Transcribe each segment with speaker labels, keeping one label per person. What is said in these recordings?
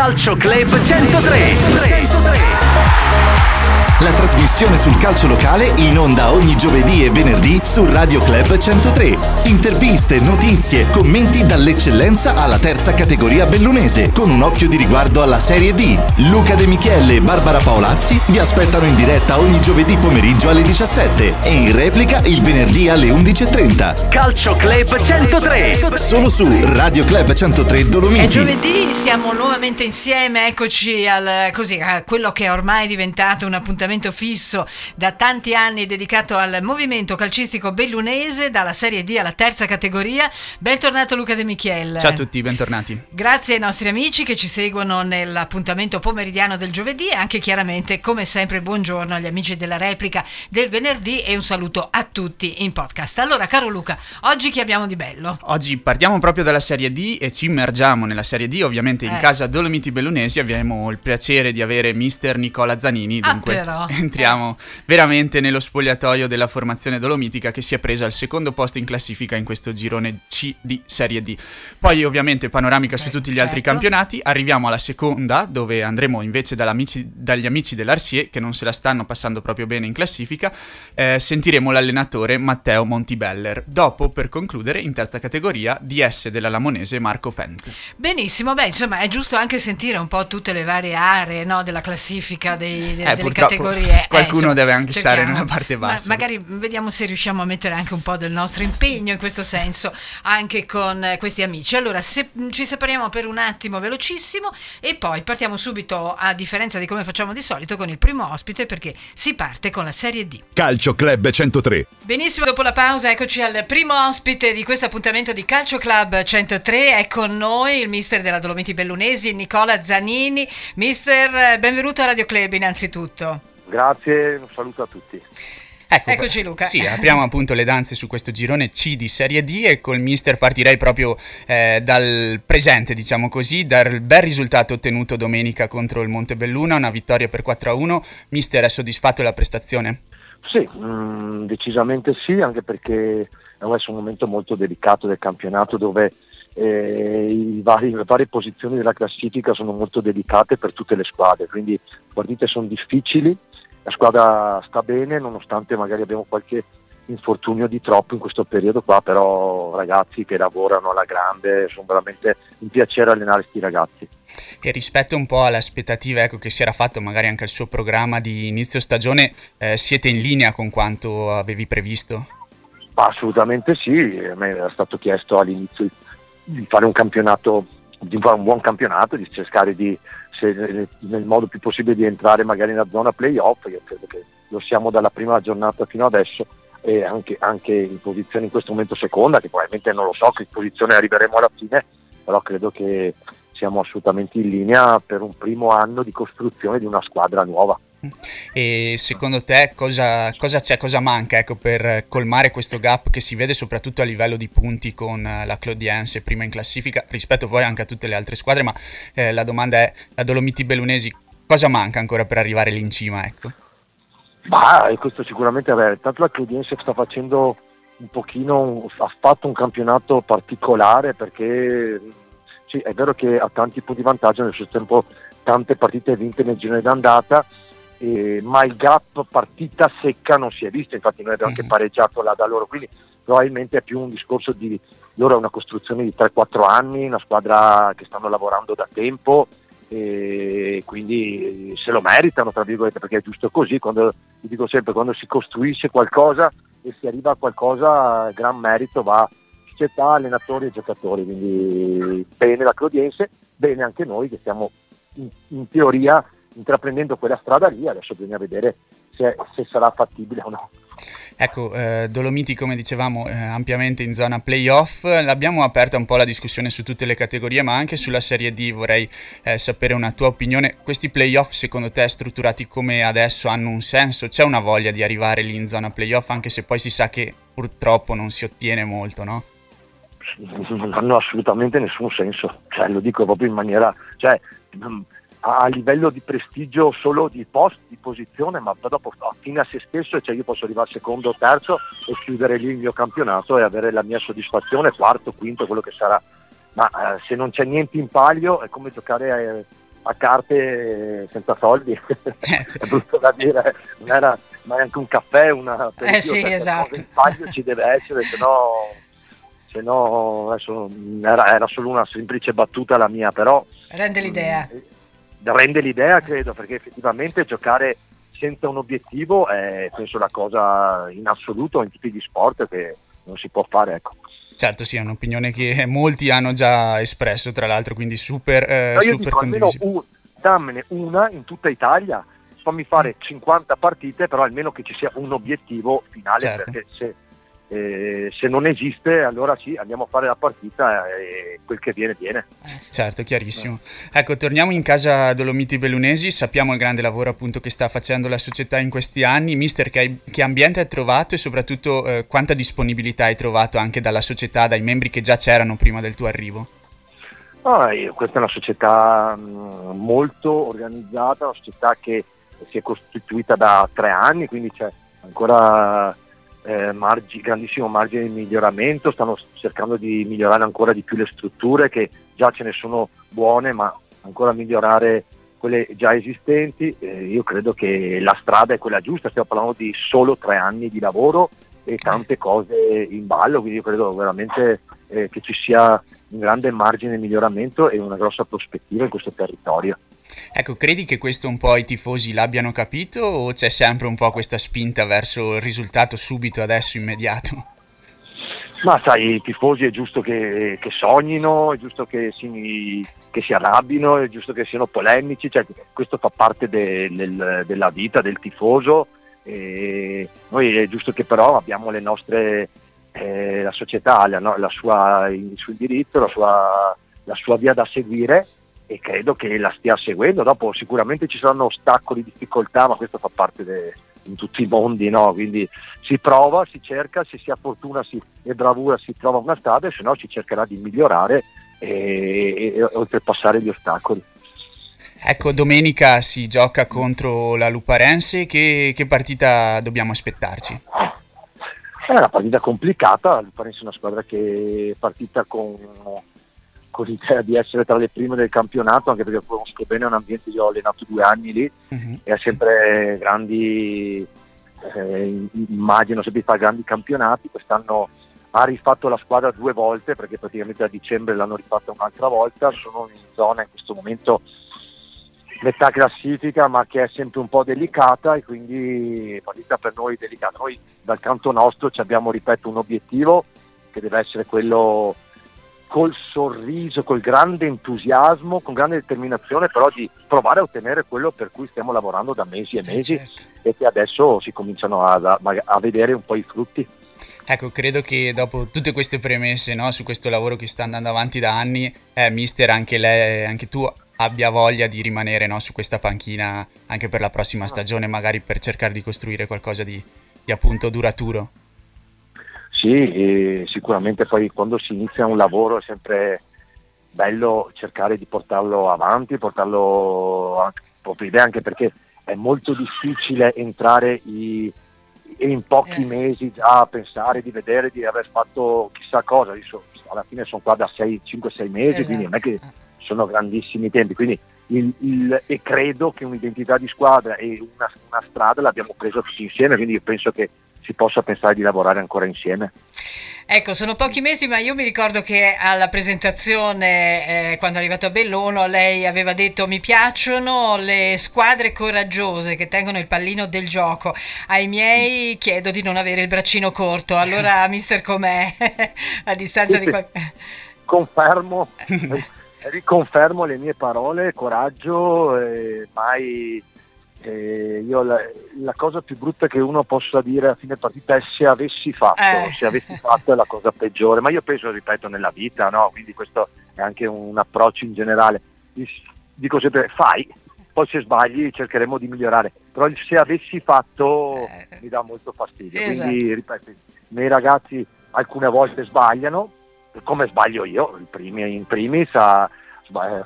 Speaker 1: Calcio Club 103. 103.
Speaker 2: La trasmissione sul calcio locale in onda ogni giovedì e venerdì su Radio Club 103. Interviste, notizie, commenti dall'eccellenza alla terza categoria bellunese, con un occhio di riguardo alla Serie D. Luca De Michele e Barbara Paolazzi vi aspettano in diretta ogni giovedì pomeriggio alle 17 e in replica il venerdì alle 11.30.
Speaker 1: Calcio Club 103.
Speaker 2: Solo su Radio Club 103 Dolomiti.
Speaker 3: È giovedì, siamo nuovamente insieme, eccoci al, così, a quello che è ormai diventato un appuntamento appuntamento fisso da tanti anni dedicato al movimento calcistico bellunese, dalla Serie D alla terza categoria. Bentornato Luca De Michiel.
Speaker 4: Ciao a tutti, bentornati.
Speaker 3: Grazie ai nostri amici che ci seguono nell'appuntamento pomeridiano del giovedì e anche chiaramente, come sempre, buongiorno agli amici della replica del venerdì e un saluto a tutti in podcast. Allora, caro Luca, oggi che abbiamo di bello?
Speaker 4: Oggi partiamo proprio dalla Serie D e ci immergiamo nella Serie D, ovviamente in
Speaker 3: Eh.
Speaker 4: casa Dolomiti Bellunesi abbiamo il piacere di avere mister Nicola Zanini,
Speaker 3: Ah,
Speaker 4: dunque
Speaker 3: però.
Speaker 4: entriamo veramente nello spogliatoio della formazione dolomitica che si è presa al secondo posto in classifica in questo girone C di Serie D. Poi ovviamente panoramica su
Speaker 3: Beh,
Speaker 4: tutti gli altri
Speaker 3: certo.
Speaker 4: campionati, arriviamo alla seconda dove andremo invece dagli amici dell'Arsie che non se la stanno passando proprio bene in classifica, eh, sentiremo l'allenatore Matteo Montibeller. Dopo per concludere in terza categoria DS della Lamonese Marco Fent.
Speaker 3: Benissimo, beh, insomma, è giusto anche sentire un po' tutte le varie aree no, della classifica dei, de-
Speaker 4: Eh,
Speaker 3: delle
Speaker 4: purtroppo
Speaker 3: categorie. Eh,
Speaker 4: qualcuno
Speaker 3: insomma,
Speaker 4: deve anche stare
Speaker 3: cerchiamo.
Speaker 4: nella parte
Speaker 3: Ma-
Speaker 4: bassa.
Speaker 3: magari vediamo se riusciamo a mettere anche un po' del nostro impegno in questo senso, anche con eh, questi amici. Allora, se, ci separiamo per un attimo velocissimo e poi partiamo subito, a differenza di come facciamo di solito, con il primo ospite perché si parte con la Serie D.
Speaker 5: Calcio Club 103.
Speaker 3: Benissimo, dopo la pausa eccoci al primo ospite di questo appuntamento di Calcio Club 103, è con noi il mister della Dolomiti Bellunesi, Nicola Zanini. Mister, eh, benvenuto a Radio Club innanzitutto.
Speaker 6: Grazie, un saluto a tutti.
Speaker 4: Ecco,
Speaker 3: Eccoci, Luca.
Speaker 4: Sì, apriamo appunto le danze su questo girone C di Serie D e col mister partirei proprio eh, dal presente, diciamo così, dal bel risultato ottenuto domenica contro il Montebelluna, una vittoria per 4-1. Mister è soddisfatto della prestazione?
Speaker 6: Sì, mm, decisamente sì, anche perché è adesso un momento molto delicato del campionato dove eh, i vari- le varie posizioni della classifica sono molto delicate per tutte le squadre, quindi le partite sono difficili, la squadra sta bene nonostante magari abbiamo qualche infortunio di troppo in questo periodo qua, però ragazzi che lavorano alla grande, sono veramente un piacere allenare questi ragazzi.
Speaker 4: E rispetto un po' alle aspettative ecco, che si era fatto magari anche al suo programma di inizio stagione, eh, siete in linea con quanto avevi previsto?
Speaker 6: Assolutamente sì, a me era stato chiesto all'inizio di fare un campionato, di fare un buon campionato, di cercare di, se- nel modo più possibile di entrare magari nella zona playoff, io credo che lo siamo dalla prima giornata fino adesso e anche, anche in posizione in questo momento seconda, che probabilmente non lo so che posizione arriveremo alla fine, però credo che siamo assolutamente in linea per un primo anno di costruzione di una squadra nuova.
Speaker 4: E secondo te cosa, cosa c'è, cosa manca ecco, per colmare questo gap che si vede soprattutto a livello di punti con eh, la Claudiense prima in classifica rispetto poi anche a tutte le altre squadre, ma eh, la domanda è, la Dolomiti Bellunesi, cosa manca ancora per arrivare lì in cima? Ecco?
Speaker 6: Ma eh, questo sicuramente è vero, tanto la Cludiense sta facendo un pochino, ha fatto un campionato particolare perché sì, è vero che ha tanti punti di vantaggio, nel suo tempo tante partite vinte nel girone d'andata, eh, ma il gap partita secca non si è visto, infatti noi abbiamo anche
Speaker 4: Mhm.
Speaker 6: pareggiato là da loro, quindi probabilmente è più un discorso di loro è una costruzione di 3-4 anni, una squadra che stanno lavorando da tempo e quindi se lo meritano tra virgolette perché è giusto così quando vi dico sempre quando si costruisce qualcosa e si arriva a qualcosa gran merito va società, allenatori e giocatori quindi bene la Clodiense bene anche noi che stiamo in, in teoria intraprendendo quella strada lì adesso bisogna vedere se, se sarà fattibile o no.
Speaker 4: Ecco, eh, Dolomiti come dicevamo eh, ampiamente in zona playoff, l'abbiamo aperta un po' la discussione su tutte le categorie ma anche sulla Serie D. Vorrei eh, sapere una tua opinione, questi playoff secondo te strutturati come adesso hanno un senso? C'è una voglia di arrivare lì in zona playoff anche se poi si sa che purtroppo non si ottiene molto, no?
Speaker 6: non hanno assolutamente nessun senso, cioè, lo dico proprio in maniera, cioè, mh, a livello di prestigio solo di post, di posizione, ma dopo a fine a se stesso, cioè io posso arrivare secondo o terzo e chiudere lì il mio campionato e avere la mia soddisfazione, quarto, quinto, quello che sarà, ma eh, se non c'è niente in palio è come giocare a carte senza soldi,
Speaker 4: Eh,
Speaker 6: è brutto da dire, non era ma anche un caffè, una
Speaker 3: Eh sì, esatto.
Speaker 6: in taglio ci deve essere, se no, se no adesso, era, era solo una semplice battuta la mia, però
Speaker 3: Rende l'idea.
Speaker 6: Mm, Rende l'idea, credo, perché effettivamente giocare senza un obiettivo è penso la cosa in assoluto in tipi di sport che non si può fare. Ecco.
Speaker 4: Certo, sì, è un'opinione che molti hanno già espresso, tra l'altro, quindi super, eh,
Speaker 6: io
Speaker 4: super
Speaker 6: dico un, dammene una in tutta Italia, fammi fare 50 partite, però almeno che ci sia un obiettivo finale,
Speaker 4: Certo.
Speaker 6: perché se, eh, se non esiste allora sì, andiamo a fare la partita e quel che viene viene.
Speaker 4: Certo, chiarissimo. Ecco, torniamo in casa Dolomiti Bellunesi, sappiamo il grande lavoro appunto che sta facendo la società in questi anni. Mister, che, hai- che ambiente hai trovato e soprattutto eh, quanta disponibilità hai trovato anche dalla società, dai membri che già c'erano prima del tuo arrivo?
Speaker 6: Ah, io- questa è una società mh, molto organizzata, una società che si è costituita da tre anni, quindi c'è ancora eh, margi- grandissimo margine di miglioramento, stanno cercando di migliorare ancora di più le strutture che già ce ne sono buone, ma ancora migliorare quelle già esistenti. Eh, io credo che la strada è quella giusta, stiamo parlando di solo tre anni di lavoro e tante cose in ballo, quindi io credo veramente eh, che ci sia un grande margine di miglioramento e una grossa prospettiva in questo territorio.
Speaker 4: Ecco, credi che questo un po' i tifosi l'abbiano capito o c'è sempre un po' questa spinta verso il risultato subito, adesso, immediato?
Speaker 6: Ma sai, i tifosi è giusto che, che sognino, è giusto che si, che si arrabbino, è giusto che siano polemici, cioè, questo fa parte de- del- della vita del tifoso. Noi è giusto che però abbiamo le nostre, eh, la società, la, no- la sua, il suo indirizzo, la sua, la sua via da seguire e credo che la stia seguendo. Dopo sicuramente ci saranno ostacoli, difficoltà, ma questo fa parte de- in tutti i mondi, no? quindi si prova, si cerca, se si ha fortuna si- e bravura si trova una strada, e se no si cercherà di migliorare e, e oltrepassare gli ostacoli.
Speaker 4: Ecco, domenica si gioca contro la Luparense, che, che partita dobbiamo aspettarci?
Speaker 6: È una partita complicata, il Parense è una squadra che è partita con, con l'idea di essere tra le prime del campionato, anche perché conosco bene un ambiente, io ho allenato due anni lì
Speaker 4: Mhm.
Speaker 6: e ha sempre grandi, eh, immagino sempre fare grandi campionati, quest'anno ha rifatto la squadra due volte perché praticamente a dicembre l'hanno rifatta un'altra volta, sono in zona in questo momento metà classifica ma che è sempre un po' delicata e quindi partita per noi delicata. Noi dal canto nostro ci abbiamo, ripeto, un obiettivo che deve essere quello col sorriso, col grande entusiasmo, con grande determinazione, però di provare a ottenere quello per cui stiamo lavorando da mesi e mesi
Speaker 4: Certo.
Speaker 6: e che adesso si cominciano a, a- vedere un po' i frutti.
Speaker 4: Ecco, credo che dopo tutte queste premesse no, su questo lavoro che sta andando avanti da anni, eh, mister, anche, lei, anche tu abbia voglia di rimanere no, su questa panchina anche per la prossima stagione, magari per cercare di costruire qualcosa di, di appunto duraturo.
Speaker 6: Sì, sicuramente poi quando si inizia un lavoro è sempre bello cercare di portarlo avanti, portarlo a idee, anche perché è molto difficile entrare i- in pochi
Speaker 3: Eh.
Speaker 6: mesi già a pensare di vedere di aver fatto chissà cosa. Io alla fine sono qua da 5-6 mesi, quindi non è che sono grandissimi tempi. Quindi il- il- e credo che un'identità di squadra e una, una strada l'abbiamo presa tutti insieme, quindi io penso che si possa pensare di lavorare ancora insieme.
Speaker 3: Ecco, sono pochi mesi, ma io mi ricordo che alla presentazione, eh, quando è arrivato a Bellono, lei aveva detto mi piacciono le squadre coraggiose che tengono il pallino del gioco. Ai miei chiedo di non avere il braccino corto. Allora, mister, com'è? a distanza di qualche...
Speaker 6: Confermo, riconfermo le mie parole, coraggio, eh, mai eh, io la, la cosa più brutta che uno possa dire a fine partita è se avessi fatto,
Speaker 3: Eh.
Speaker 6: se avessi fatto è la cosa peggiore, ma io penso, ripeto, nella vita, no? quindi questo è anche un approccio in generale. Dico sempre fai, poi se sbagli cercheremo di migliorare, però se avessi fatto
Speaker 3: Eh.
Speaker 6: mi dà molto fastidio,
Speaker 3: Esatto.
Speaker 6: quindi ripeto, i miei ragazzi alcune volte sbagliano, come sbaglio io, in primi- in primis a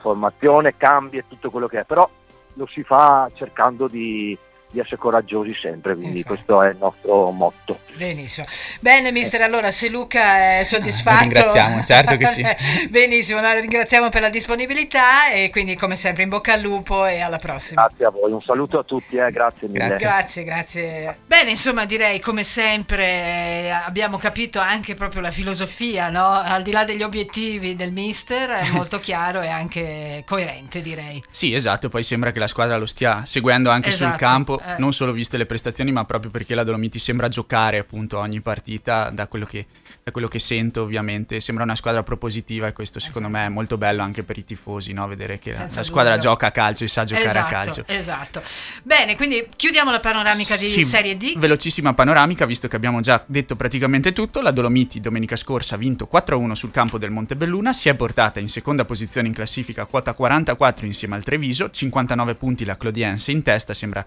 Speaker 6: formazione, cambi e tutto quello che è, però lo si fa cercando di, di essere coraggiosi sempre, quindi
Speaker 3: Infatti.
Speaker 6: questo è il nostro motto.
Speaker 3: Benissimo. Bene, mister, allora se Luca è soddisfatto...
Speaker 4: Lo ringraziamo, certo che sì.
Speaker 3: Benissimo, la ringraziamo per la disponibilità e quindi come sempre in bocca al lupo e alla prossima.
Speaker 6: Grazie a voi, un saluto a tutti, eh, grazie mille.
Speaker 4: Grazie.
Speaker 3: Grazie, grazie. Bene, insomma, direi come sempre eh, abbiamo capito anche proprio la filosofia, no? Al di là degli obiettivi del mister, è molto chiaro e anche coerente, direi.
Speaker 4: Sì, esatto, poi sembra che la squadra lo stia seguendo anche sul
Speaker 3: Esatto,
Speaker 4: campo,
Speaker 3: eh.
Speaker 4: non solo viste le prestazioni, ma proprio perché la Dolomiti sembra giocare appunto ogni partita, da quello che, da quello che sento ovviamente, sembra una squadra propositiva e questo secondo me è molto bello anche per i tifosi, no? vedere che la,
Speaker 3: Senza
Speaker 4: la squadra
Speaker 3: dubbio.
Speaker 4: gioca a calcio e sa giocare
Speaker 3: esatto,
Speaker 4: a calcio.
Speaker 3: Esatto. Bene, quindi chiudiamo la panoramica di
Speaker 4: Sì,
Speaker 3: Serie D.
Speaker 4: Velocissima panoramica, visto che abbiamo già detto praticamente tutto. La Dolomiti domenica scorsa ha vinto 4-1 sul campo del Montebelluna, si è portata in seconda posizione in classifica a quota 44 insieme al Treviso, 59 punti la Clodiense in testa, sembra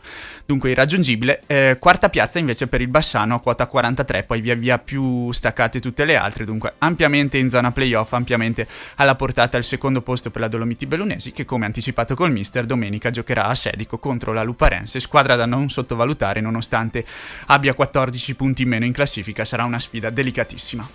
Speaker 4: dunque irraggiungibile. Eh, quarta piazza invece per il Bassano a quota 43, poi via via più staccate tutte le altre, dunque ampiamente in zona playoff, ampiamente alla portata il secondo posto per la Dolomiti Bellunesi che come anticipato col mister domenica giocherà a Sedico contro la Luparense, squadra da non sottovalutare nonostante abbia 14 punti in meno in classifica, sarà una sfida delicatissima.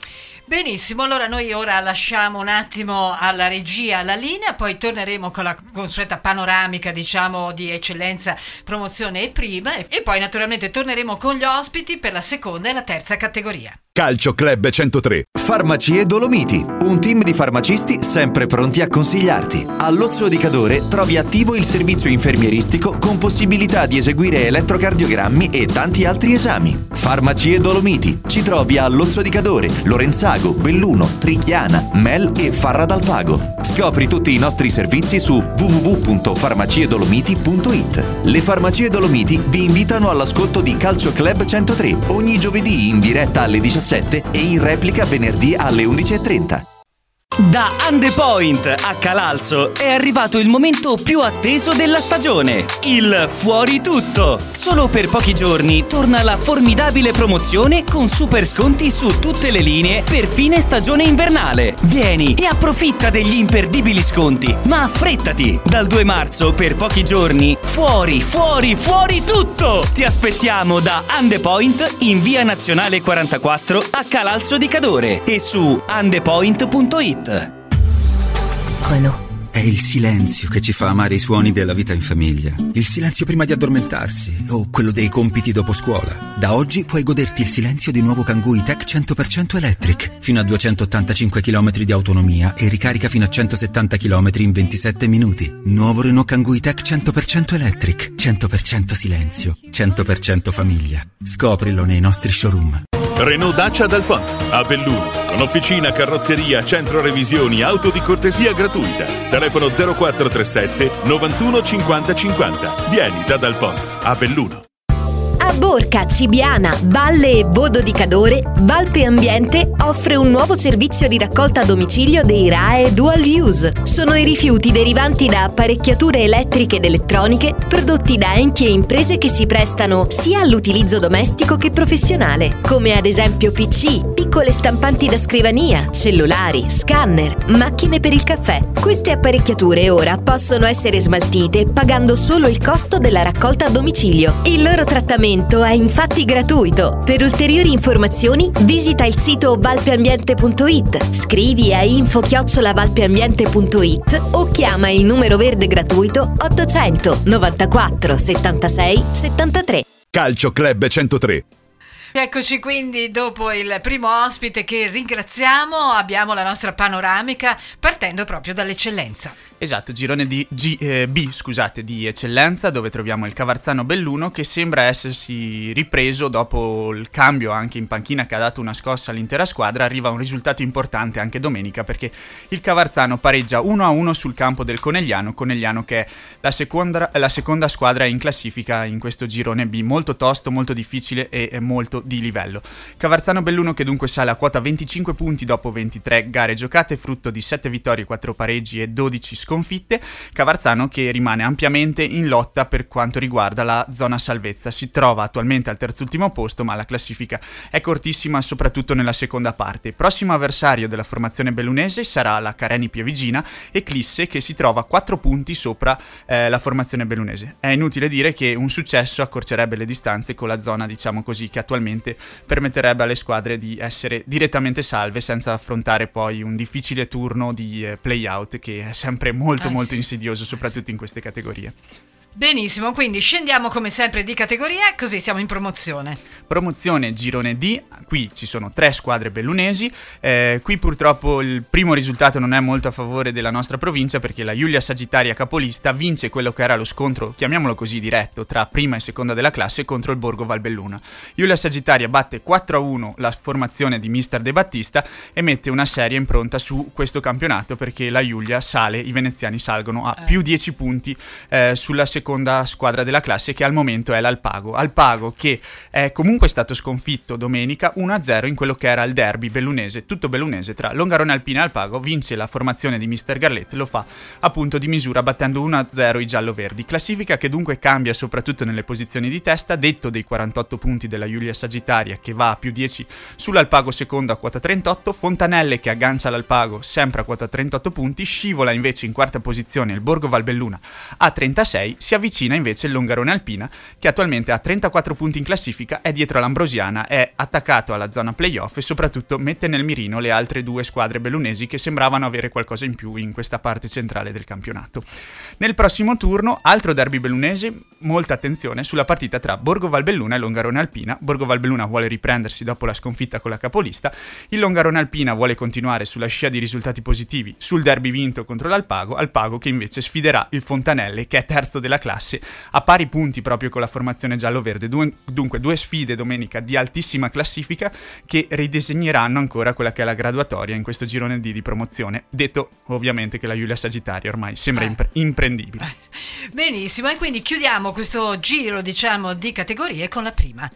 Speaker 3: Benissimo, allora noi ora lasciamo un attimo alla regia la linea, poi torneremo con la consueta panoramica, diciamo, di eccellenza, promozione e prima e poi naturalmente torneremo con gli ospiti per la seconda e la terza categoria.
Speaker 1: Calcio Club 103.
Speaker 2: Farmacie Dolomiti, un team di farmacisti sempre pronti a consigliarti. All'Ozzo di Cadore trovi attivo il servizio infermieristico con possibilità di eseguire elettrocardiogrammi e tanti altri esami. Farmacie Dolomiti, ci trovi a Lozzo di Cadore, Lorenzago, Belluno, Trichiana, Mel e Farra dal Pago. Scopri tutti i nostri servizi su www.farmaciedolomiti.it. Le Farmacie Dolomiti vi invitano all'ascolto di Calcio Club 103 ogni giovedì in diretta alle 17 e in replica venerdì alle 11.30.
Speaker 5: Da Andepoint a Calalzo è arrivato il momento più atteso della stagione, il fuori tutto. Solo per pochi giorni torna la formidabile promozione con super sconti su tutte le linee per fine stagione invernale. Vieni e approfitta degli imperdibili sconti, ma affrettati! Dal 2 marzo per pochi giorni, fuori, fuori, fuori tutto! Ti aspettiamo da Andepoint in via nazionale 44 a Calalzo di Cadore e su andepoint.it.
Speaker 7: Renault. È il silenzio che ci fa amare i suoni della vita in famiglia. Il silenzio prima di addormentarsi o quello dei compiti dopo scuola. Da oggi puoi goderti il silenzio di nuovo Kangoo Tech 100% Electric. Fino a 285 km di autonomia e ricarica fino a 170 km in 27 minuti. Nuovo Renault Kangoo Tech 100% Electric. 100% silenzio. 100% famiglia. Scoprilo nei nostri showroom.
Speaker 8: Renault Dacia Dal Ponte, a Belluno, con officina, carrozzeria, centro revisioni, auto di cortesia gratuita. Telefono 0437 91 50 50. Vieni da Dal Ponte, a Belluno.
Speaker 9: A Borca, Cibiana, Valle e Bodo di Cadore, Valpe Ambiente offre un nuovo servizio di raccolta a domicilio dei RAE Dual Use. Sono i rifiuti derivanti da apparecchiature elettriche ed elettroniche prodotti da enti e imprese che si prestano sia all'utilizzo domestico che professionale, come ad esempio PC, piccole stampanti da scrivania, cellulari, scanner, macchine per il caffè. Queste apparecchiature ora possono essere smaltite pagando solo il costo della raccolta a domicilio. Il loro trattamento è infatti gratuito. Per ulteriori informazioni visita il sito valpeambiente.it, scrivi a info-valpeambiente.it o chiama il numero verde gratuito 800 94 76 73.
Speaker 1: Calcio Club 103.
Speaker 3: Eccoci quindi dopo il primo ospite che ringraziamo, abbiamo la nostra panoramica partendo proprio dall'eccellenza.
Speaker 4: Esatto, girone di G- eh, B, scusate, di eccellenza, dove troviamo il Cavarzano Belluno che sembra essersi ripreso dopo il cambio anche in panchina che ha dato una scossa all'intera squadra. Arriva un risultato importante anche domenica perché il Cavarzano pareggia 1-1 sul campo del Conegliano, Conegliano che è la seconda, la seconda squadra in classifica in questo girone B, molto tosto, molto difficile e molto di livello. Cavarzano Belluno che dunque sale a quota 25 punti dopo 23 gare giocate, frutto di 7 vittorie, 4 pareggi e 12 sconfitte sconfitte, Cavarzano che rimane ampiamente in lotta per quanto riguarda la zona salvezza. Si trova attualmente al terzultimo posto, ma la classifica è cortissima soprattutto nella seconda parte. Prossimo avversario della formazione bellunese sarà la Careni Piavigina e Clisse che si trova 4 punti sopra eh, la formazione bellunese. È inutile dire che un successo accorcerebbe le distanze con la zona, diciamo così, che attualmente permetterebbe alle squadre di essere direttamente salve senza affrontare poi un difficile turno di eh, play-out che è sempre molto ah, molto sì. insidioso, soprattutto in queste categorie.
Speaker 3: Benissimo, quindi scendiamo come sempre di categoria, così siamo in promozione.
Speaker 4: Promozione girone D, qui ci sono tre squadre bellunesi, eh, qui purtroppo il primo risultato non è molto a favore della nostra provincia perché la Giulia Sagittaria capolista vince quello che era lo scontro, chiamiamolo così diretto, tra prima e seconda della classe contro il Borgo Valbelluna. Giulia Sagittaria batte 4-1 la formazione di Mister De Battista e mette una serie in pronta su questo campionato perché la Giulia sale, i veneziani salgono a eh. più 10 punti eh, sulla seconda seconda squadra della classe che al momento è l'Alpago. Alpago che è comunque stato sconfitto domenica 1-0 in quello che era il derby bellunese, tutto bellunese tra Longarone Alpina e Alpago, vince la formazione di Mister Garlett, lo fa appunto di misura battendo 1-0 i giallo-verdi. Classifica che dunque cambia soprattutto nelle posizioni di testa, detto dei 48 punti della Giulia Sagittaria che va a più 10 sull'Alpago secondo a quota 38, Fontanelle che aggancia l'Alpago sempre a quota 38 punti, scivola invece in quarta posizione il Borgo Valbelluna a 36, si avvicina invece il Longarone Alpina, che attualmente ha 34 punti in classifica, è dietro l'Ambrosiana, è attaccato alla zona playoff e soprattutto mette nel mirino le altre due squadre bellunesi che sembravano avere qualcosa in più in questa parte centrale del campionato. Nel prossimo turno, altro derby bellunese, molta attenzione sulla partita tra Borgo Valbelluna e Longarone Alpina. Borgo Valbelluna vuole riprendersi dopo la sconfitta con la capolista, il Longarone Alpina vuole continuare sulla scia di risultati positivi sul derby vinto contro l'Alpago, Alpago che invece sfiderà il Fontanelle che è terzo della classe a pari punti proprio con la formazione giallo-verde. dunque due sfide domenica di altissima classifica che ridisegneranno ancora quella che è la graduatoria in questo girone D di promozione. Detto ovviamente che la Giulia Sagittaria ormai sembra eh. impre- imprendibile.
Speaker 3: Eh. Benissimo, e quindi chiudiamo questo giro diciamo di categorie con la prima.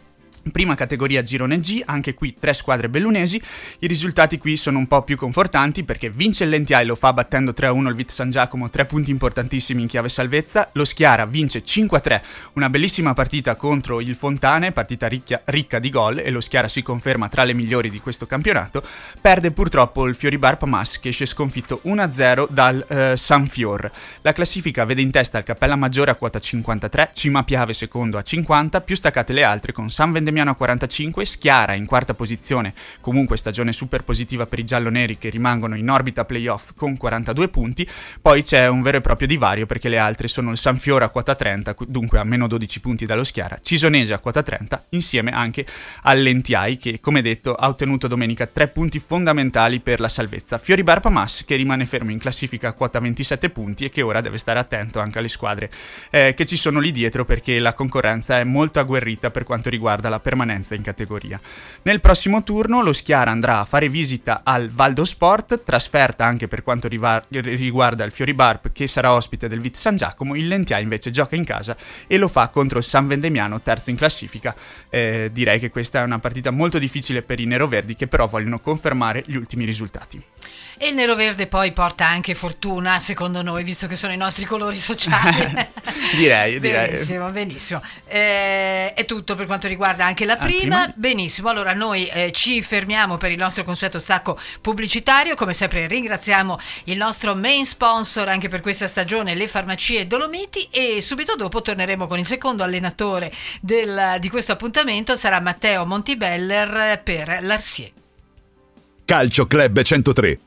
Speaker 4: Prima categoria girone G, anche qui tre squadre bellunesi. I risultati qui sono un po' più confortanti perché vince il Lentiai, lo fa battendo 3-1 il Vit San Giacomo, tre punti importantissimi in chiave salvezza. Lo Schiara vince 5-3, una bellissima partita contro il Fontane, partita ricchia, ricca di gol e lo Schiara si conferma tra le migliori di questo campionato. Perde purtroppo il Fioribar Pamas che esce sconfitto 1-0 dal eh, San Fior. La classifica vede in testa il Cappella Maggiore a quota 53, Cima Piave secondo a 50, più staccate le altre con San Vendemiano Damiano a 45, Schiara in quarta posizione, comunque stagione super positiva per i gialloneri che rimangono in orbita playoff con 42 punti, poi c'è un vero e proprio divario perché le altre sono il San Fiore a quota 30, dunque a meno 12 punti dallo Schiara, Cisonese a quota 30, insieme anche all'Entiai che come detto ha ottenuto domenica 3 punti fondamentali per la salvezza, Fiori Barpamas che rimane fermo in classifica a quota 27 punti e che ora deve stare attento anche alle squadre eh, che ci sono lì dietro perché la concorrenza è molto agguerrita per quanto riguarda la permanenza in categoria. Nel prossimo turno lo Schiara andrà a fare visita al Valdo Sport, trasferta anche per quanto riguarda il Fiori Barp che sarà ospite del Vit San Giacomo, il Lentia invece gioca in casa e lo fa contro il San Vendemiano, terzo in classifica. Eh, direi che questa è una partita molto difficile per i neroverdi che però vogliono confermare gli ultimi risultati.
Speaker 3: E il nero verde poi porta anche fortuna, secondo noi, visto che sono i nostri colori sociali.
Speaker 4: direi, direi.
Speaker 3: Benissimo, benissimo. Eh, è tutto per quanto riguarda anche la prima. Ah, prima? Benissimo, allora noi eh, ci fermiamo per il nostro consueto stacco pubblicitario. Come sempre ringraziamo il nostro main sponsor anche per questa stagione, le farmacie Dolomiti. E subito dopo torneremo con il secondo allenatore del, di questo appuntamento, sarà Matteo Montibeller per l'Arsier.
Speaker 1: Calcio Club 103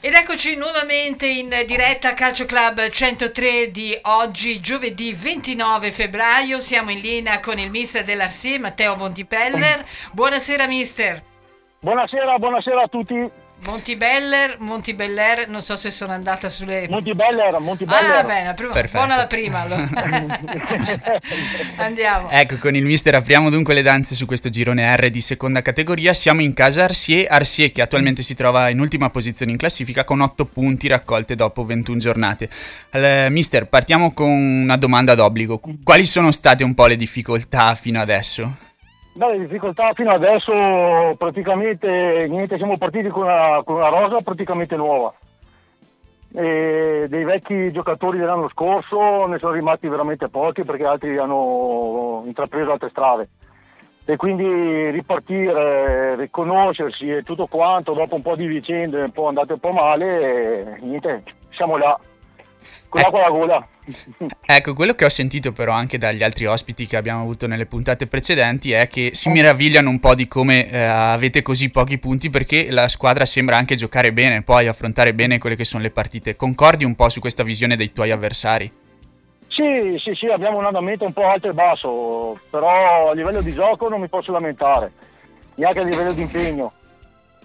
Speaker 3: ed eccoci nuovamente in diretta Calcio Club 103 di oggi, giovedì 29 febbraio. Siamo in linea con il mister dell'Arsi, Matteo Montipeller. Buonasera mister.
Speaker 10: Buonasera, buonasera a tutti.
Speaker 3: Montibeller, Montibeller, non so se sono andata sulle...
Speaker 10: Montibeller, Montibeller.
Speaker 3: Ah, bene, prima, buona la prima allora. Andiamo.
Speaker 4: Ecco, con il mister apriamo dunque le danze su questo girone R di seconda categoria. Siamo in casa Arsier, Arsier che attualmente si trova in ultima posizione in classifica con 8 punti raccolte dopo 21 giornate. Allora, mister, partiamo con una domanda d'obbligo. Quali sono state un po' le difficoltà fino adesso?
Speaker 10: Beh, le difficoltà fino adesso praticamente niente, siamo partiti con una, con una rosa praticamente nuova.
Speaker 11: e dei vecchi giocatori dell'anno scorso ne sono rimasti veramente pochi perché altri hanno intrapreso altre strade e quindi ripartire, riconoscersi e tutto quanto dopo un po' di vicende un po' andate un po' male e niente, siamo là con l'acqua alla gola.
Speaker 4: Ecco, quello che ho sentito però anche dagli altri ospiti che abbiamo avuto nelle puntate precedenti è che si meravigliano un po' di come eh, avete così pochi punti perché la squadra sembra anche giocare bene, poi affrontare bene quelle che sono le partite. Concordi un po' su questa visione dei tuoi avversari?
Speaker 11: Sì, sì, sì, abbiamo un andamento un po' alto e basso, però a livello di gioco non mi posso lamentare, neanche a livello di impegno.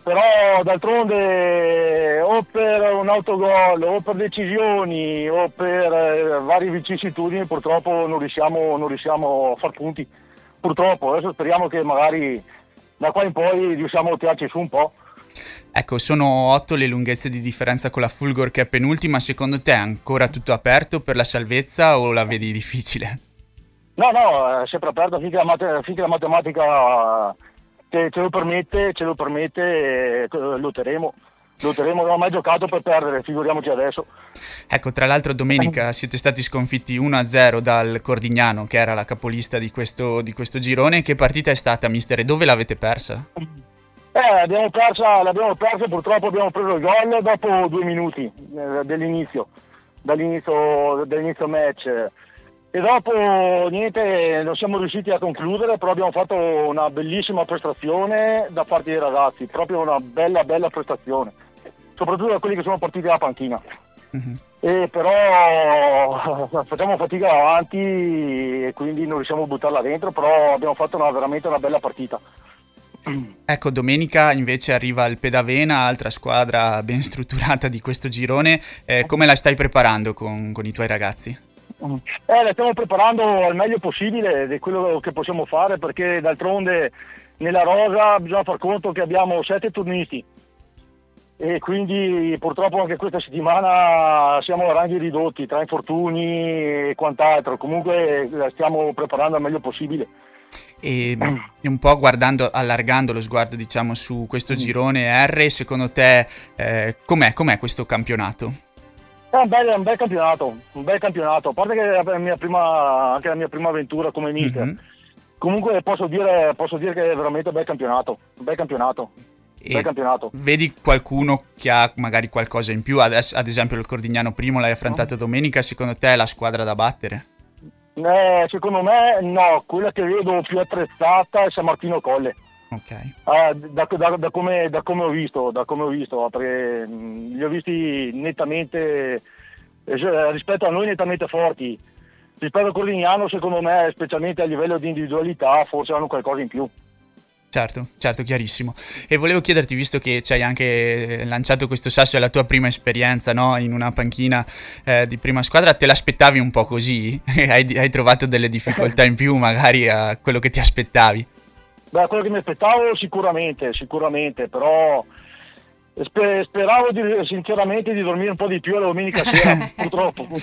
Speaker 11: Però d'altronde o per un autogol o per decisioni o per eh, varie vicissitudini purtroppo non riusciamo, non riusciamo a far punti. Purtroppo, adesso speriamo che magari da qua in poi riusciamo a tirarci su un po'.
Speaker 4: Ecco, sono otto le lunghezze di differenza con la Fulgor che è penultima. Secondo te è ancora tutto aperto per la salvezza o la vedi difficile?
Speaker 11: No, no, è sempre aperto finché la, mat- finché la matematica ce, ce lo permette, ce lo permette, eh, lotteremo. Lotteremo, non ho mai giocato per perdere, figuriamoci adesso.
Speaker 4: Ecco, tra l'altro domenica siete stati sconfitti 1-0 dal Cordignano, che era la capolista di questo, di questo girone. Che partita è stata, mister? E dove l'avete persa?
Speaker 11: Eh, abbiamo persa, l'abbiamo persa, purtroppo abbiamo preso il gol dopo due minuti eh, dell'inizio, dall'inizio, dall'inizio match. E dopo niente, non siamo riusciti a concludere, però abbiamo fatto una bellissima prestazione da parte dei ragazzi, proprio una bella bella prestazione, soprattutto da quelli che sono partiti dalla panchina.
Speaker 4: Mhm.
Speaker 11: E però facciamo fatica avanti e quindi non riusciamo a buttarla dentro, però abbiamo fatto una- veramente una bella partita.
Speaker 4: Ecco, domenica invece arriva il Pedavena, altra squadra ben strutturata di questo girone. Eh, come la stai preparando con, con i tuoi ragazzi?
Speaker 11: Eh, la stiamo preparando al meglio possibile di quello che possiamo fare perché d'altronde nella rosa bisogna far conto che abbiamo sette turnisti e quindi purtroppo anche questa settimana siamo a ranghi ridotti tra infortuni e quant'altro. Comunque la stiamo preparando al meglio possibile.
Speaker 4: E e un po' guardando, allargando lo sguardo, diciamo, su questo girone R, secondo te eh, com'è, com'è questo campionato?
Speaker 11: È un bel, un bel campionato, un bel campionato, a parte che è la mia prima, anche la mia prima avventura come mister.
Speaker 4: Mhm.
Speaker 11: Comunque posso dire, posso dire che è veramente un bel campionato, un bel campionato,
Speaker 4: E
Speaker 11: bel campionato.
Speaker 4: vedi qualcuno che ha magari qualcosa in più? Adesso, ad esempio il Cordignano primo l'hai affrontato domenica, secondo te è la squadra da battere?
Speaker 11: Eh, secondo me no, quella che vedo più attrezzata è San Martino Colle.
Speaker 4: Ok.
Speaker 11: Ah, da, da- da come, da come ho visto, da come ho visto, perché mh, li ho visti nettamente eh, cioè, rispetto a noi nettamente forti. Rispetto al Cordignano, secondo me, specialmente a livello di individualità, forse hanno qualcosa in più.
Speaker 4: Certo, certo, chiarissimo. E volevo chiederti, visto che ci hai anche lanciato questo sasso, è la tua prima esperienza no? in una panchina eh, di prima squadra, te l'aspettavi un po' così? hai, hai trovato delle difficoltà in più magari a quello che ti aspettavi?
Speaker 11: Beh, quello che mi aspettavo sicuramente, sicuramente, però spe- speravo di- sinceramente di dormire un po' di più la domenica sera, purtroppo.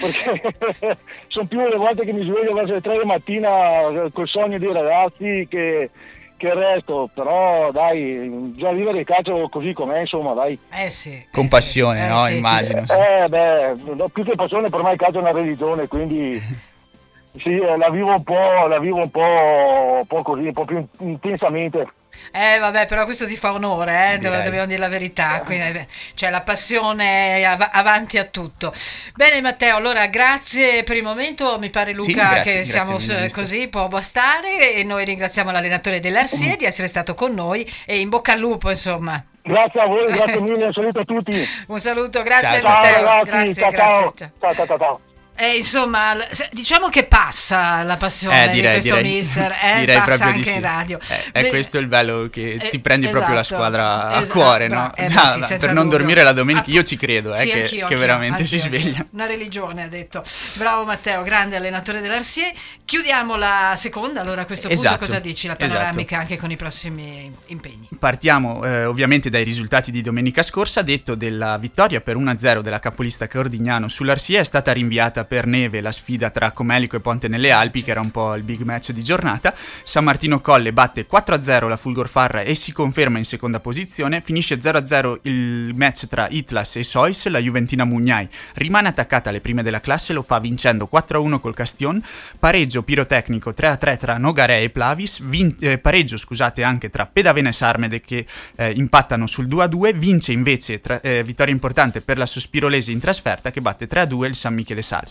Speaker 11: Perché sono più le volte che mi sveglio verso le 3 di mattina eh, col sogno dei ragazzi che, che il resto, però dai, già vivere il calcio così com'è, insomma, dai.
Speaker 3: Eh sì.
Speaker 4: Con passione,
Speaker 3: Eh
Speaker 4: no?
Speaker 3: sì.
Speaker 4: Immagino. sì.
Speaker 11: Eh beh, più che passione per me il calcio è una religione, quindi sì, eh, la vivo un po', la vivo un po', un po' così, un po' più intensamente.
Speaker 3: Eh vabbè, però questo ti fa onore, eh, dobbiamo dire la verità, quindi, eh, cioè la passione av- avanti a tutto. Bene Matteo, allora grazie per il momento, mi pare
Speaker 4: Sì,
Speaker 3: Luca
Speaker 4: grazie,
Speaker 3: che
Speaker 4: grazie
Speaker 3: siamo così, può bastare e noi ringraziamo l'allenatore dell'Arsie di essere stato con noi e in bocca al lupo insomma.
Speaker 11: Grazie a voi, grazie mille, un saluto a tutti.
Speaker 3: Un saluto, grazie
Speaker 4: Ciao,
Speaker 11: Ciao
Speaker 3: Matteo,
Speaker 11: ragazzi,
Speaker 3: grazie,
Speaker 11: ciao,
Speaker 3: grazie.
Speaker 11: ciao.
Speaker 3: ciao.
Speaker 11: ciao ciao ciao ciao.
Speaker 3: Eh, insomma, diciamo che passa la passione
Speaker 4: Eh, direi,
Speaker 3: di questo
Speaker 4: direi,
Speaker 3: mister, eh,
Speaker 4: direi
Speaker 3: passa anche
Speaker 4: sì.
Speaker 3: in radio.
Speaker 4: Eh, è
Speaker 3: Beh,
Speaker 4: questo il bello che
Speaker 3: eh,
Speaker 4: ti prendi proprio la
Speaker 3: esatto,
Speaker 4: squadra a
Speaker 3: esatto,
Speaker 4: cuore,
Speaker 3: bra-
Speaker 4: no?
Speaker 3: eh,
Speaker 4: Già,
Speaker 3: sì,
Speaker 4: per non
Speaker 3: dubbio.
Speaker 4: dormire la domenica, io ci credo, eh,
Speaker 3: sì,
Speaker 4: che,
Speaker 3: anch'io,
Speaker 4: che
Speaker 3: anch'io,
Speaker 4: veramente si
Speaker 3: anch'io,
Speaker 4: sveglia.
Speaker 3: anch'io. Una religione, ha detto. Bravo Matteo, grande allenatore dell'Arsie. Chiudiamo la seconda, allora a questo punto
Speaker 4: Esatto,
Speaker 3: cosa dici? La
Speaker 4: esatto.
Speaker 3: panoramica anche con i prossimi impegni.
Speaker 4: Partiamo ovviamente dai risultati di domenica scorsa, detto della vittoria per 1-0 della capolista Cordignano sull'Arsia è stata rinviata per neve la sfida tra Comelico e Ponte nelle Alpi, che era un po' il big match di giornata. San Martino Colle batte 4-0 la Fulgor Farra e si conferma in seconda posizione. Finisce 0-0 il match tra Itlas e Sois. La Juventina Mugnai rimane attaccata alle prime della classe, lo fa vincendo 4-1 col Castion. Pareggio pirotecnico 3-3 tra Nogare e Plavis. Vin- eh, pareggio, scusate, anche tra Pedavena e Sarmede che eh, impattano sul 2-2. Vince invece tra- eh, vittoria importante per la Sospirolese in trasferta che batte 3-2 il San Michele Salsa.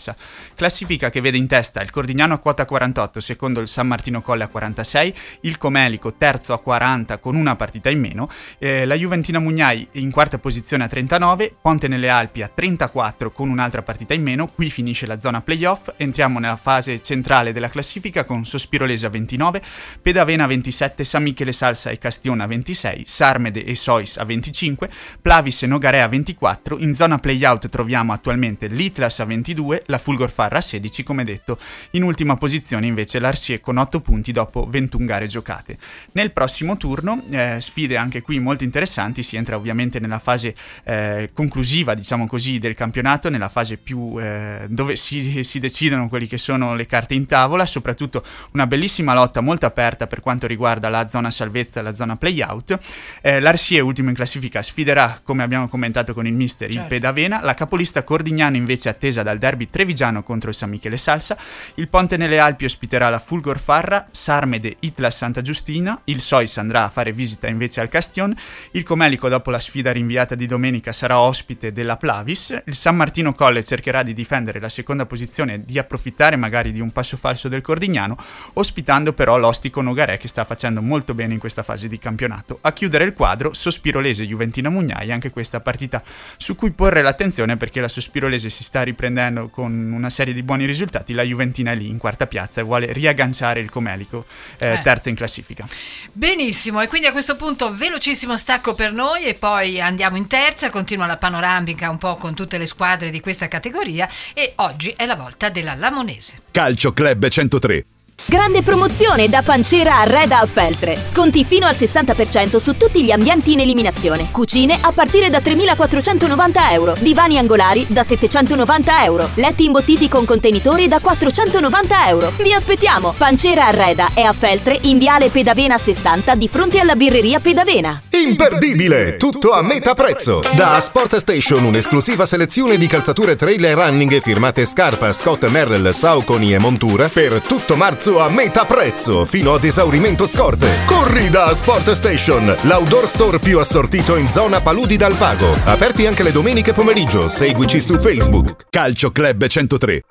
Speaker 4: Classifica che vede in testa il Cordignano a quota 48, secondo il San Martino Colle a 46, il Comelico terzo a 40 con una partita in meno, eh, la Juventina Mugnai in quarta posizione a 39, Ponte nelle Alpi a 34 con un'altra partita in meno, qui finisce la zona playoff, entriamo nella fase centrale della classifica con Sospirolese a 29, Pedavena a 27, San Michele Salsa e Castione a 26, Sarmede e Sois a 25, Plavis e Nogarea a 24, in zona playout troviamo attualmente l'Itlas a 22, la Fulgor Farra a 16 come detto, in ultima posizione invece l'Arcie con 8 punti dopo 21 gare giocate. Nel prossimo turno, eh, sfide anche qui molto interessanti, si entra ovviamente nella fase eh, conclusiva diciamo così del campionato, nella fase più eh, dove si, si decidono quelli che sono le carte in tavola, soprattutto una bellissima lotta molto aperta per quanto riguarda la zona salvezza e la zona playout. Eh, L'Arcie ultimo in classifica sfiderà come abbiamo commentato con il mister certo. il Pedavena, la capolista Cordignano invece attesa dal derby trevigiano contro il San Michele Salsa, il Ponte nelle Alpi ospiterà la Fulgor Farra, Sarmede Itla Santa Giustina, il Sois andrà a fare visita invece al Castion, il Comelico dopo la sfida rinviata di domenica sarà ospite della Plavis, il San Martino Colle cercherà di difendere la seconda posizione e di approfittare magari di un passo falso del Cordignano, ospitando però l'Ostico Nogaré che sta facendo molto bene in questa fase di campionato. A chiudere il quadro, Sospirolese Juventina Mugnai, anche questa partita su cui porre l'attenzione perché la Sospirolese si sta riprendendo con una serie di buoni risultati, la Juventina è lì in quarta piazza e vuole riagganciare il Comelico, eh, eh. terzo in classifica.
Speaker 3: Benissimo, e quindi a questo punto velocissimo stacco per noi e poi andiamo in terza, continua la panoramica un po' con tutte le squadre di questa categoria e oggi è la volta della Lamonese.
Speaker 1: Calcio Club 103.
Speaker 9: Grande promozione da pancera a Reda a Feltre. Sconti fino al 60% su tutti gli ambienti in eliminazione. Cucine a partire da 3.490 euro. Divani angolari da 790 euro. Letti imbottiti con contenitori da 490 euro. Vi aspettiamo! Pancera a Reda è a Feltre in viale Pedavena 60 di fronte alla birreria Pedavena.
Speaker 12: Imperdibile! Tutto a metà prezzo! Da Sport Station un'esclusiva selezione di calzature trailer running firmate Scarpa, Scott Merrell, Sauconi e Montura per tutto marzo a metà prezzo fino ad esaurimento scorte. Corri da Sport Station, l'outdoor store più assortito in zona Paludi dal Pago. Aperti anche le domeniche pomeriggio. Seguici su Facebook.
Speaker 1: Calcio Club 103.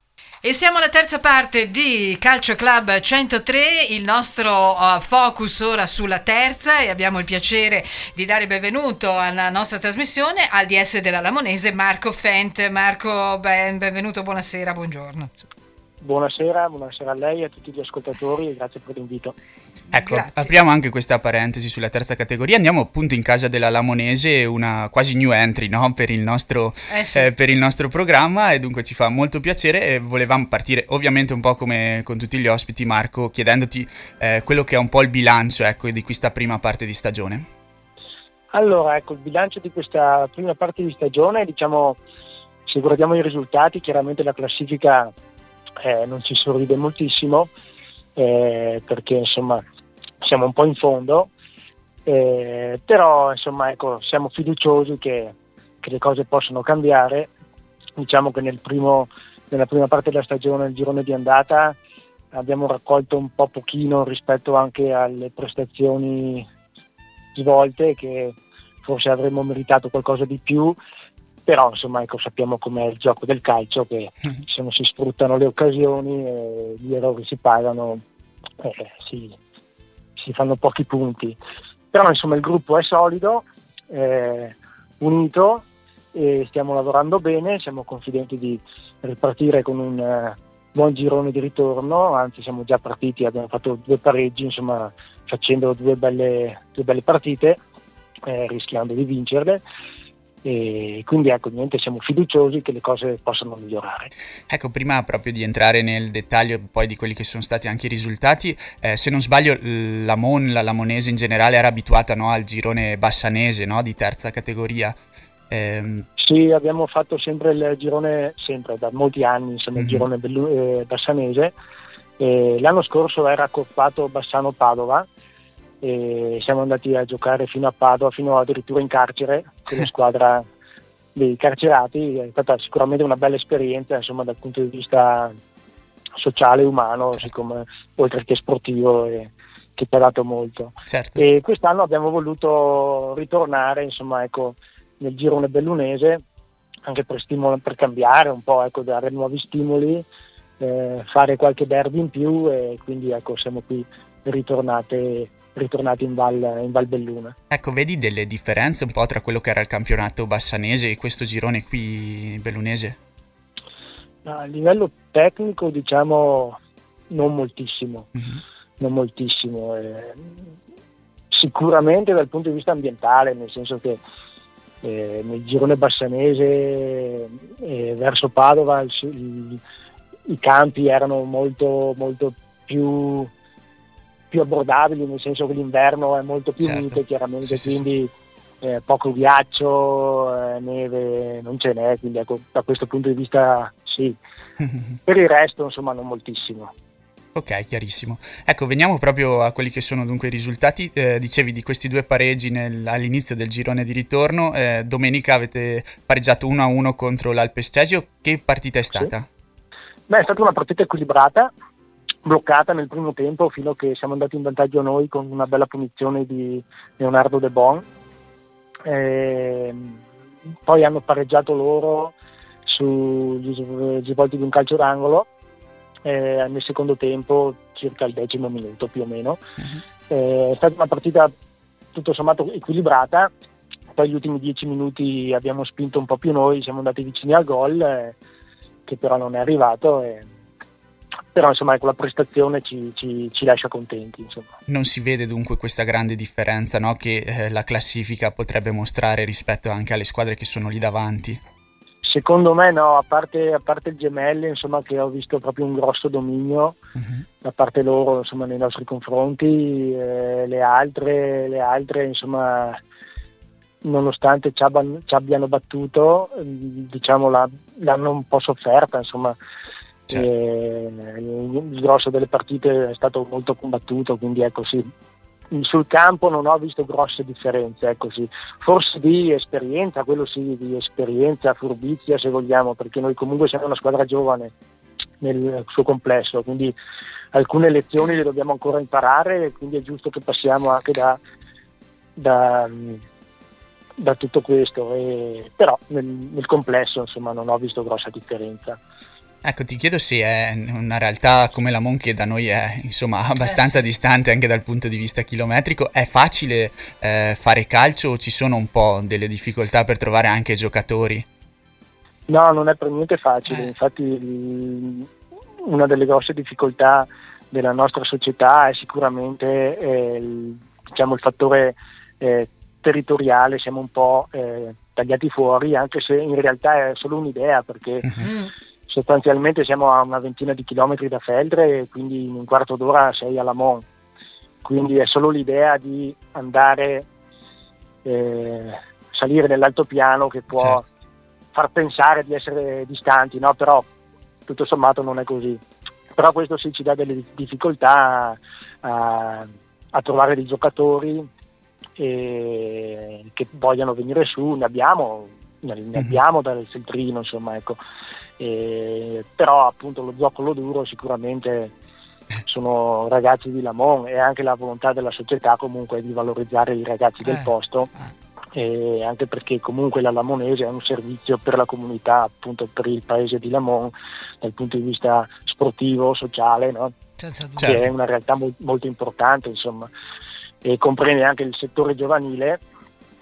Speaker 3: E siamo alla terza parte di Calcio Club 103, il nostro uh, focus ora sulla terza e abbiamo il piacere di dare benvenuto alla nostra trasmissione al DS della Lamonese Marco Fent. Marco, ben, benvenuto, buonasera, buongiorno.
Speaker 10: Buonasera, buonasera a lei e a tutti gli ascoltatori e grazie per l'invito.
Speaker 4: Ecco, Grazie. apriamo anche questa parentesi sulla terza categoria. Andiamo appunto in casa della Lamonese, una quasi new entry no? per, il nostro, eh sì. eh, per, il nostro, programma e dunque ci fa molto piacere e volevamo partire ovviamente un po' come con tutti gli ospiti Marco chiedendoti eh, quello che è un po' il bilancio ecco, di questa prima parte di stagione.
Speaker 10: Allora, ecco, il bilancio di questa prima parte di stagione, diciamo, se guardiamo i risultati, chiaramente la classifica eh, non ci sorride moltissimo eh, perché insomma siamo un po' in fondo, eh, però insomma ecco, siamo fiduciosi che, che, le cose possano cambiare. Diciamo che nel primo, nella prima parte della stagione, il girone di andata, abbiamo raccolto un po' pochino rispetto anche alle prestazioni svolte che forse avremmo meritato qualcosa di più però insomma ecco, sappiamo com'è il gioco del calcio che mm. se non si sfruttano le occasioni e gli errori si pagano eh, si, si, fanno pochi punti però insomma il gruppo è solido eh, unito e stiamo lavorando bene siamo confidenti di ripartire con un uh, buon girone di ritorno anzi siamo già partiti abbiamo fatto due pareggi insomma facendo due belle, due belle partite eh, rischiando di vincerle e quindi ecco, niente, siamo fiduciosi che le cose possano migliorare.
Speaker 4: Ecco, prima proprio di entrare nel dettaglio poi di quelli che sono stati anche i risultati, eh, se non sbaglio la Mon, la Lamonese in generale era abituata no, al girone bassanese no, di terza categoria.
Speaker 10: Eh, Sì, abbiamo fatto sempre il girone, sempre da molti anni, insomma, il
Speaker 4: Mhm.
Speaker 10: girone bellu- eh, bassanese. L'anno scorso era accoppato Bassano-Padova e siamo andati a giocare fino a Padova, fino addirittura in carcere con la squadra dei carcerati. È stata sicuramente una bella esperienza insomma, dal punto di vista sociale e umano, siccome, oltre che sportivo, e, che ci ha dato molto.
Speaker 4: Certo.
Speaker 10: E quest'anno abbiamo voluto ritornare insomma, ecco, nel girone bellunese anche per, stimola- per cambiare un po', ecco, dare nuovi stimoli, eh, fare qualche derby in più e quindi ecco, siamo qui ritornate, ritornati in Val, in Val Belluna.
Speaker 4: Ecco, vedi delle differenze un po' tra quello che era il campionato bassanese e questo girone qui bellunese?
Speaker 10: A livello tecnico diciamo non moltissimo, non moltissimo. eh, sicuramente dal punto di vista ambientale, nel senso che eh, nel girone bassanese eh, verso Padova il- il- i campi erano molto, molto più, più abbordabili, nel senso che l'inverno è molto più
Speaker 4: Certo.
Speaker 10: mite chiaramente,
Speaker 4: Sì, sì, sì.
Speaker 10: quindi eh, poco ghiaccio, eh, neve non ce n'è, quindi ecco, da questo punto di vista sì. Per il resto insomma non moltissimo.
Speaker 4: Ok, chiarissimo. Ecco, veniamo proprio a quelli che sono dunque i risultati. Eh, dicevi di questi due pareggi nel- all'inizio del girone di ritorno. Eh, domenica avete pareggiato 1-1 contro l'Alpescesio. Che partita è stata?
Speaker 10: Beh, è stata una partita equilibrata, bloccata nel primo tempo fino a che siamo andati in vantaggio noi con una bella punizione di Leonardo De Bon. Ehm, poi hanno pareggiato loro sugli svolti di un calcio d'angolo eh, nel secondo tempo, circa il decimo minuto più o meno. Eh, è stata una partita tutto sommato equilibrata, poi gli ultimi dieci minuti abbiamo spinto un po' più noi, siamo andati vicini al gol, eh, che però non è arrivato. e- Però insomma ecco, la prestazione ci, ci- ci lascia contenti. Insomma.
Speaker 4: Non si vede dunque questa grande differenza no, che eh, la classifica potrebbe mostrare rispetto anche alle squadre che sono lì davanti.
Speaker 10: Secondo me no, a parte, a parte il Gemelle insomma, che ho visto proprio un grosso dominio da parte loro insomma, nei nostri confronti, eh, le altre, le altre insomma, nonostante ci, abbiano battuto, mm, diciamo, l'hanno un po' sofferta. Insomma. Eh, il, grosso delle partite è stato molto combattuto, quindi ecco sì. Sul campo non ho visto grosse differenze, ecco sì. forse di esperienza, quello sì, di esperienza, furbizia se vogliamo, perché noi comunque siamo una squadra giovane nel suo complesso, quindi alcune lezioni le dobbiamo ancora imparare quindi è giusto che passiamo anche da, da, da tutto questo, e- però nel, nel complesso insomma non ho visto grossa differenza.
Speaker 4: Ecco, ti chiedo se è una realtà come la Mon che da noi è insomma abbastanza distante anche dal punto di vista chilometrico, è facile eh, fare calcio o ci sono un po' delle difficoltà per trovare anche giocatori?
Speaker 10: No, non è per niente facile, infatti il- una delle grosse difficoltà della nostra società è sicuramente eh, il, diciamo, il fattore eh, territoriale, siamo un po' eh, tagliati fuori, anche se in realtà è solo un'idea, perché sostanzialmente siamo a una ventina di chilometri da Feldre e quindi in un quarto d'ora sei a Lamont, quindi è solo l'idea di andare, eh, salire nell'altopiano che può far pensare di essere distanti, no? però tutto sommato non è così. Però questo sì ci dà delle difficoltà a, a trovare dei giocatori eh, che vogliano venire su, ne abbiamo, ne, ne abbiamo dal Feltrino, insomma, ecco. Eh, però appunto lo zoccolo duro sicuramente sono ragazzi di Lamont e anche la volontà della società comunque di valorizzare i ragazzi del
Speaker 3: Eh,
Speaker 10: posto e anche perché comunque la Lamonese è un servizio per la comunità, appunto per il paese di Lamont dal punto di vista sportivo, sociale, no?
Speaker 3: Dubbio.
Speaker 10: che è
Speaker 3: Certo.
Speaker 10: una realtà mo- molto importante, insomma, e comprende anche il settore giovanile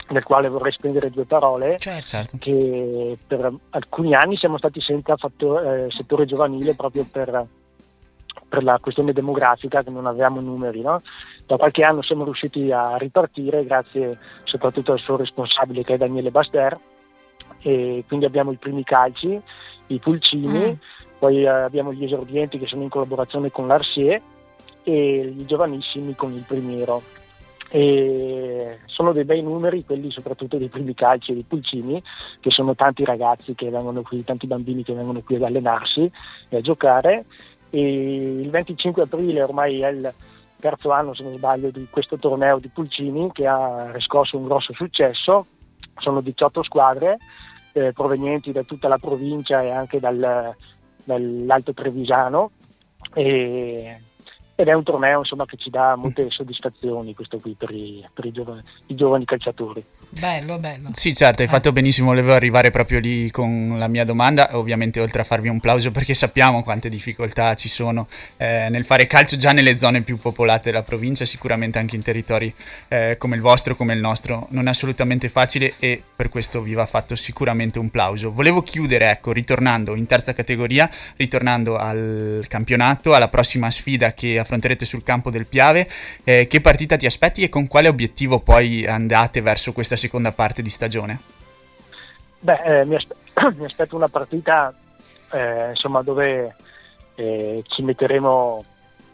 Speaker 10: nel quale vorrei spendere due parole,
Speaker 3: Certo.
Speaker 10: che per alcuni anni siamo stati senza fatto- eh, settore giovanile proprio per, per la questione demografica che non avevamo numeri. no? Da qualche anno siamo riusciti a ripartire grazie soprattutto al suo responsabile che è Daniele Baster e quindi abbiamo i primi calci, i pulcini, poi eh, abbiamo gli esordienti che sono in collaborazione con l'Arsier e i giovanissimi con il Primiero. E sono dei bei numeri, quelli soprattutto dei primi calci e dei pulcini, che sono tanti ragazzi che vengono qui, tanti bambini che vengono qui ad allenarsi e a giocare. E il 25 aprile ormai è il terzo anno, se non sbaglio, di questo torneo di pulcini che ha riscosso un grosso successo. Sono 18 squadre eh, provenienti da tutta la provincia e anche dal, dall'Alto Trevisano. E ed è un torneo insomma, che ci dà molte soddisfazioni questo qui per i, per i, giovani, i giovani, calciatori.
Speaker 3: Bello, bello.
Speaker 4: Sì, certo, hai eh. fatto benissimo, volevo arrivare proprio lì con la mia domanda, ovviamente oltre a farvi un plauso perché sappiamo quante difficoltà ci sono eh, nel fare calcio già nelle zone più popolate della provincia, sicuramente anche in territori eh, come il vostro, come il nostro, non è assolutamente facile e per questo vi va fatto sicuramente un plauso. Volevo chiudere, ecco, ritornando in terza categoria, ritornando al campionato, alla prossima sfida che affronterete sul campo del Piave. Eh, che partita ti aspetti e con quale obiettivo poi andate verso questa seconda parte di stagione?
Speaker 10: Beh, eh, mi, aspe- mi, aspetto una partita eh, insomma, dove eh, ci metteremo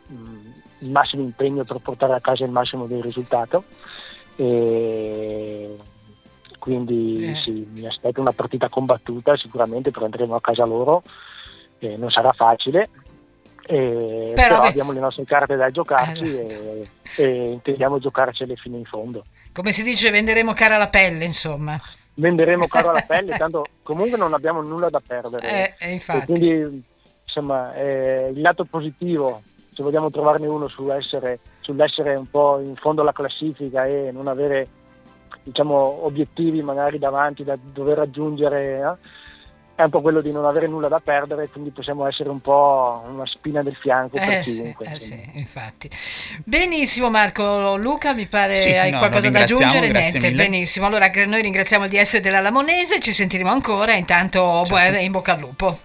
Speaker 10: mh, mm, il massimo impegno per portare a casa il massimo del risultato. E quindi eh. sì, mi aspetto una partita combattuta sicuramente, però andremo a casa loro. non sarà facile, eh, però, però abbiamo le nostre carte da giocarci esatto. e, e, intendiamo giocarcele fino in fondo.
Speaker 3: Come si dice, venderemo cara la pelle, insomma.
Speaker 10: Venderemo cara la pelle, tanto comunque non abbiamo nulla da perdere.
Speaker 3: Eh, infatti.
Speaker 10: E quindi, insomma, eh, il lato positivo, se vogliamo trovarne uno su essere, sull'essere un po' in fondo alla classifica e non avere diciamo, obiettivi magari davanti da dover raggiungere. Eh, è un po' quello di non avere nulla da perdere, quindi possiamo essere un po' una spina del fianco
Speaker 3: eh
Speaker 10: per
Speaker 3: sì,
Speaker 10: chiunque.
Speaker 3: Eh sì, infatti. Benissimo Marco, Luca mi pare sì, hai no, qualcosa da aggiungere? Niente, mille. benissimo. Allora noi ringraziamo il DS della Lamonese, ci sentiremo ancora, intanto certo. in bocca al lupo.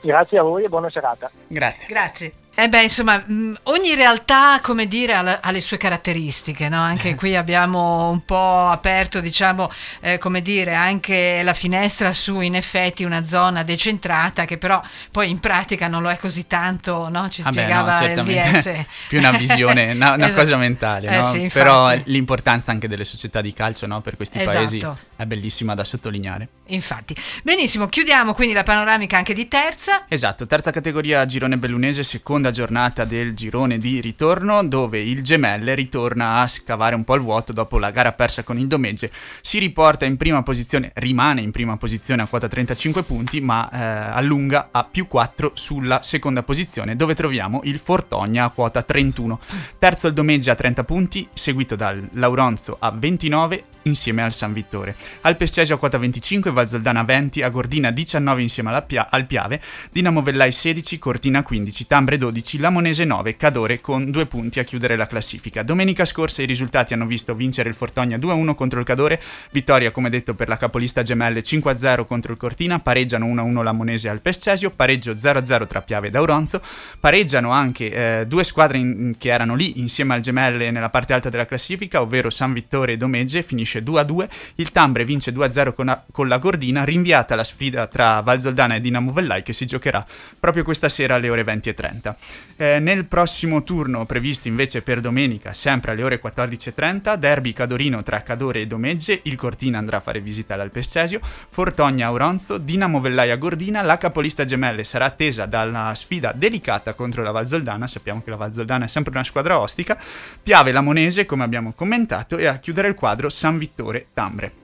Speaker 10: Grazie a voi e buona serata.
Speaker 4: Grazie.
Speaker 3: Grazie. Eh beh, insomma, ogni realtà, come dire, ha, le sue caratteristiche, no? Anche qui abbiamo un po' aperto, diciamo, eh, come dire, anche la finestra su, in effetti, una zona decentrata che però poi in pratica non lo è così tanto, no? Ci spiegava
Speaker 4: ah
Speaker 3: no, il.
Speaker 4: Più una visione, una, una esatto. cosa mentale, no? Eh sì, però l'importanza anche delle società di calcio, no? Per questi esatto. paesi è bellissima da sottolineare.
Speaker 3: Infatti. Benissimo, chiudiamo quindi la panoramica anche di terza.
Speaker 4: Esatto, terza categoria girone bellunese, seconda giornata del girone di ritorno dove il Gemelle ritorna a scavare un po' il vuoto dopo la gara persa con il Domegge, si riporta in prima posizione, rimane in prima posizione a quota 35 punti ma eh, allunga a più 4 sulla seconda posizione dove troviamo il Fortogna a quota 31, terzo il Domegge a 30 punti seguito dal Lauronzo a 29 insieme al San Vittore. Al Pescesio a quota 25, Valzoldana 20, a Gordina 19 insieme Pia- al Piave, Dinamo Vellai 16, Cortina 15, Tambre 12, Lamonese 9, Cadore con due punti a chiudere la classifica. Domenica scorsa i risultati hanno visto vincere il Fortogna 2-1 contro il Cadore, vittoria come detto per la capolista gemelle 5-0 contro il Cortina, pareggiano 1-1 Lamonese al Pescesio, pareggio 0-0 tra Piave ed Auronzo, pareggiano anche eh, due squadre in- che erano lì insieme al gemelle nella parte alta della classifica, ovvero San Vittore e Domegge, finisce finisce 2-2, il Tambre vince 2-0 con, a- con, la Gordina, rinviata la sfida tra Valzoldana e Dinamo Vellai che si giocherà proprio questa sera alle ore 20.30. Eh, nel prossimo turno previsto invece per domenica, sempre alle ore 14.30, derby Cadorino tra Cadore e Domegge, il Cortina andrà a fare visita all'Alpestesio, Fortogna Auronzo, Dinamo Vellai a Gordina, la capolista gemelle sarà attesa dalla sfida delicata contro la Valzoldana, sappiamo che la Valzoldana è sempre una squadra ostica, Piave la Monese come abbiamo commentato e a chiudere il quadro San Vittore Tambre.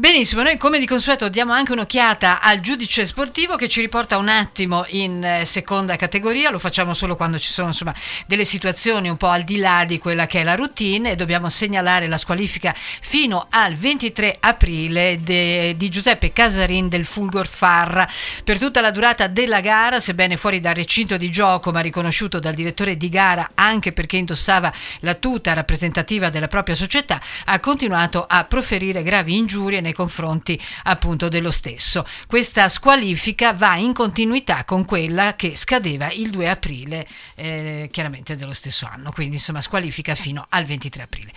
Speaker 3: Benissimo, noi come di consueto diamo anche un'occhiata al giudice sportivo che ci riporta un attimo in eh, seconda categoria, lo facciamo solo quando ci sono insomma, delle situazioni un po' al di là di quella che è la routine e dobbiamo segnalare la squalifica fino al 23 aprile de, di Giuseppe Casarin del Fulgor Farra. Per tutta la durata della gara, sebbene fuori dal recinto di gioco ma riconosciuto dal direttore di gara anche perché indossava la tuta rappresentativa della propria società, ha continuato a proferire gravi ingiurie nei confronti appunto dello stesso. Questa squalifica va in continuità con quella che scadeva il 2 aprile eh, chiaramente dello stesso anno, quindi insomma squalifica fino al 23 aprile.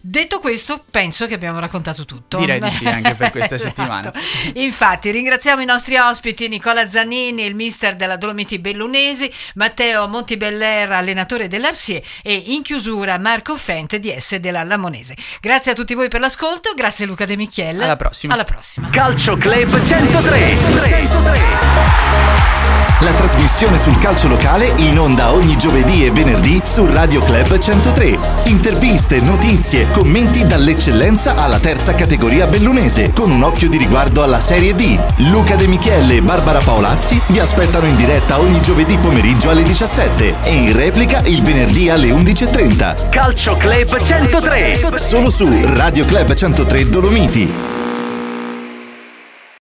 Speaker 3: Detto questo, penso che abbiamo raccontato tutto.
Speaker 4: Direi di sì, anche per questa
Speaker 3: Esatto.
Speaker 4: settimana.
Speaker 3: Infatti, ringraziamo i nostri ospiti Nicola Zanini, il mister della Dolomiti Bellunesi, Matteo Montibeller, allenatore dell'Arsie e in chiusura Marco Fente di S della Lamonese. Grazie a tutti voi per l'ascolto, grazie Luca De Michiel.
Speaker 4: Alla prossima.
Speaker 3: Alla prossima.
Speaker 5: Calcio Club 103.
Speaker 2: La trasmissione sul calcio locale in onda ogni giovedì e venerdì su Radio Club 103. Interviste, notizie, commenti dall'eccellenza alla terza categoria bellunese, con un occhio di riguardo alla Serie D. Luca De Michele e Barbara Paolazzi vi aspettano in diretta ogni giovedì pomeriggio alle 17 e in replica il venerdì alle 11.30.
Speaker 5: Calcio Club 103.
Speaker 2: Solo su Radio Club 103 Dolomiti.